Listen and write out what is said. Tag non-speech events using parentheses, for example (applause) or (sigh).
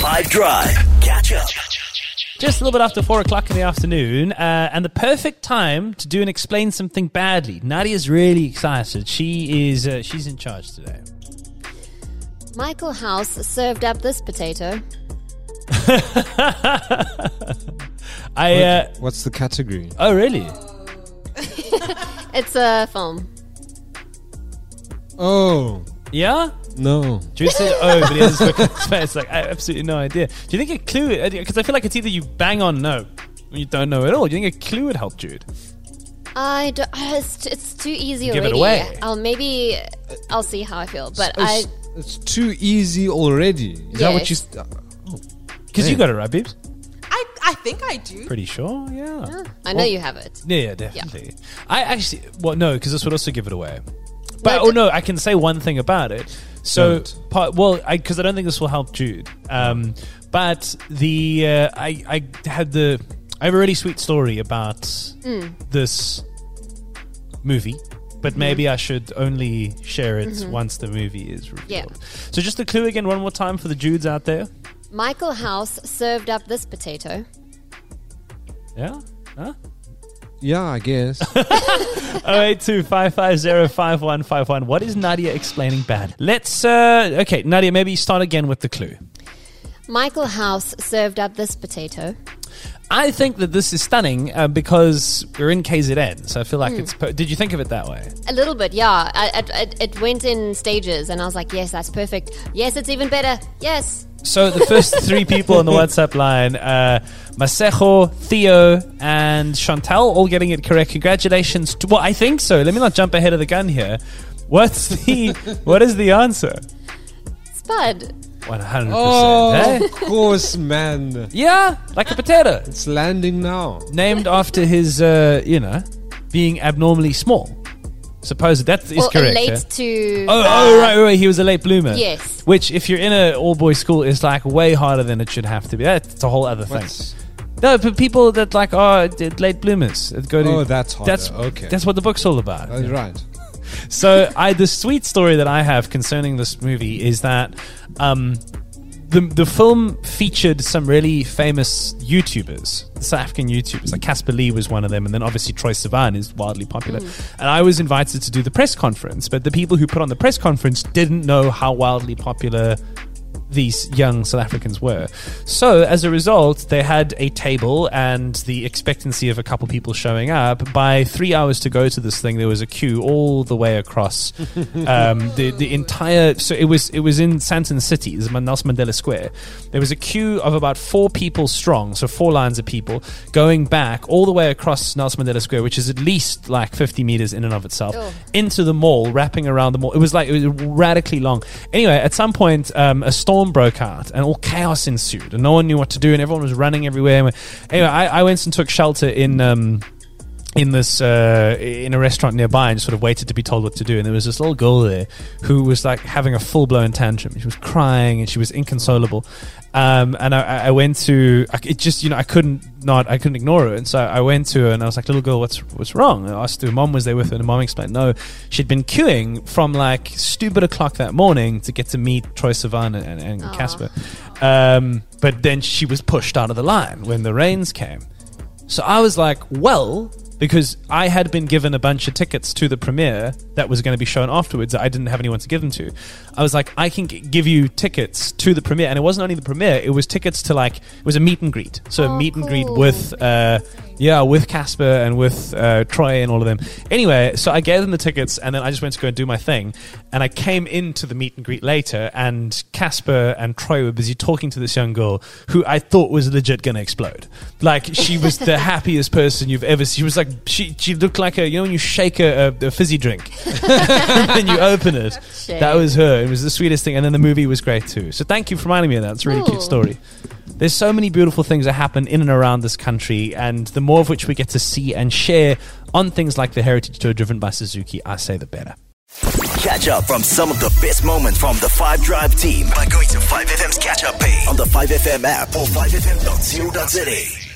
5 Drive. Catch up. Just a little bit after four o'clock in the afternoon, uh, and the perfect time to do and explain something badly. Nadia's really excited. She is uh, she's in charge today. Michaelhouse served up this potato. (laughs) I uh, What's the category? oh really? (laughs) It's a film. Oh Yeah. no. Jude said, "Oh, but he has look at his face. Like, (laughs) I have absolutely no idea. Do you think a clue? Uh, because I feel like it's either you bang on no, or you don't know at all. Do you think a clue would help Jude? I do, uh, it's, it's too easy Give it already. away. I'll maybe I'll see how I feel, but Oh, I it's, it's too easy already. Is that what you? Yes. St- Because uh, oh. you got it right, Beeps. I, I think I do. Pretty sure. Yeah. I know you have it. Yeah, yeah, definitely. I actually, well, no, because this would also give it away. But No, oh no, I can say one thing about it. So, part, well, because I, don't think this will help Jude. Um, but the uh, I I had the I have a really sweet story about this movie. But maybe I should only share it once the movie is revealed. Yeah. So just the clue again, one more time for the Judes out there. Michaelhouse served up this potato. Yeah. Huh? Yeah, I guess. (laughs) 0825505151. What is Nadia explaining bad? Let's, uh, okay, Nadia, maybe start again with the clue. Michaelhouse served up this potato. I think that this is stunning uh, because we're in KZN, so I feel like it's. Per- Did you think of it that way? A little bit, yeah. I, it, it, it went in stages, and I was like, yes, that's perfect. Yes, it's even better. Yes. So the first three people on the WhatsApp line, uh, Masejo, Theo, and Chantal, all getting it correct. Congratulations! To, well, I think so. Let me not jump ahead of the gun here. What's the (laughs) what is the answer? Spud. One hundred oh, percent. of course, man. Yeah, like a potato. It's landing now. named after his, uh, you know, being abnormally small. Suppose that is well, correct. late yeah? to. Oh, uh, oh, right, right. He was a late bloomer. Yes. Which, if you're in an all boys school, is like way harder than it should have to be. That's a whole other thing. What's, No, but people that like are late bloomers that go to. Oh, that's harder. That's Okay. That's what the book's all about. that's right. So, I the sweet story that I have concerning this movie is that um, the the film featured some really famous YouTubers, South African YouTubers. Like Casper Lee was one of them, and then obviously Troye Sivan is wildly popular. Mm. And I was invited to do the press conference, but the people who put on the press conference didn't know how wildly popular these young South Africans were. So, as a result, they had a table and the expectancy of a couple people showing up. By three hours to go to this thing, there was a queue all the way across (laughs) um, the the entire. So it was it was in Sandton City, this is Nelson Mandela Square. There was a queue of about four people strong, so four lines of people going back all the way across Nelson Mandela Square, which is at least like 50 meters in and of itself, Oh. into the mall, wrapping around the mall. It was like it was radically long. Anyway, at some point, um, a storm broke out and all chaos ensued, and no one knew what to do, and everyone was running everywhere. Anyway, I, I went and took shelter in. Um, in this uh, in a restaurant nearby and sort of waited to be told what to do. And there was this little girl there who was like having a full blown tantrum. She was crying and she was inconsolable. Um, and I, I went to I, it just you know I couldn't not I couldn't ignore her. And so I went to her and I was like, little girl, what's what's wrong? And I asked her. Mom was there with her, and mom explained, no, she'd been queuing from like stupid o'clock that morning to get to meet Troye Sivan and, and Casper. Um, but then she was pushed out of the line when the rains came. So I was like, well, because I had been given a bunch of tickets to the premiere that was going to be shown afterwards. I didn't have anyone to give them to. I was like, I can g- give you tickets to the premiere, and it wasn't only the premiere; it was tickets to like it was a meet and greet. So a Oh, meet and greet with, uh, yeah, with Casper and with uh, Troye and all of them. Anyway, so I gave them the tickets, and then I just went to go and do my thing. And I came into the meet and greet later, and Casper and Troye were busy talking to this young girl who I thought was legit going to explode. Like she was the (laughs) happiest person you've ever seen. She was like she she looked like a you know when you shake a, a, a fizzy drink and (laughs) then you open it. Shame. That was her. It was the sweetest thing, and then the movie was great too. So thank you for reminding me of that. It's a really cute story. There's so many beautiful things that happen in and around this country, and the more of which we get to see and share on things like the Heritage Tour driven by Suzuki, I say the better. Catch up from some of the best moments from the 5 Drive team by going to 5FM's catch up page on the 5FM app or 5FM.co.za.